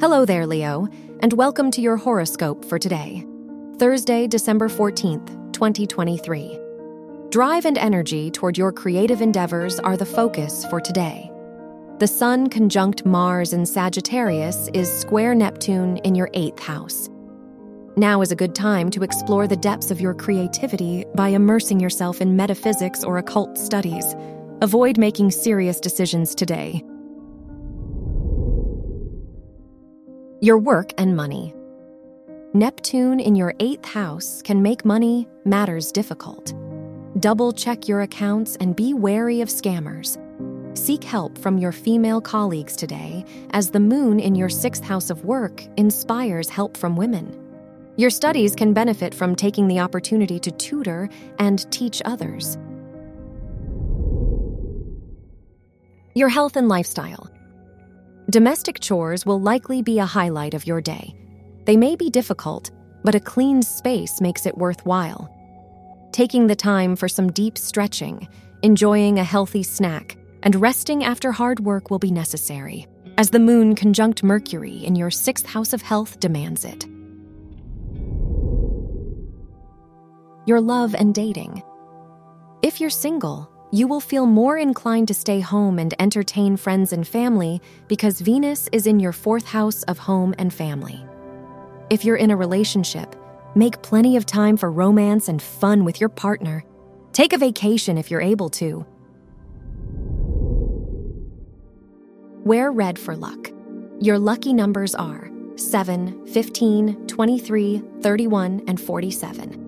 Hello there, Leo, and welcome to your horoscope for today, Thursday, December 14th, 2023. Drive and energy toward your creative endeavors are the focus for today. The Sun conjunct Mars in Sagittarius is square Neptune in your eighth house. Now is a good time to explore the depths of your creativity by immersing yourself in metaphysics or occult studies. Avoid making serious decisions today. Your work and money. Neptune in your eighth house can make money matters difficult. Double check your accounts and be wary of scammers. Seek help from your female colleagues today, as the moon in your sixth house of work inspires help from women. Your studies can benefit from taking the opportunity to tutor and teach others. Your health and lifestyle. Domestic chores will likely be a highlight of your day. They may be difficult, but a clean space makes it worthwhile. Taking the time for some deep stretching, enjoying a healthy snack, and resting after hard work will be necessary, as the moon conjunct Mercury in your sixth house of health demands it. Your love and dating. If you're single, you will feel more inclined to stay home and entertain friends and family because Venus is in your fourth house of home and family. If you're in a relationship, make plenty of time for romance and fun with your partner. Take a vacation if you're able to. Wear red for luck. Your lucky numbers are 7, 15, 23, 31, and 47.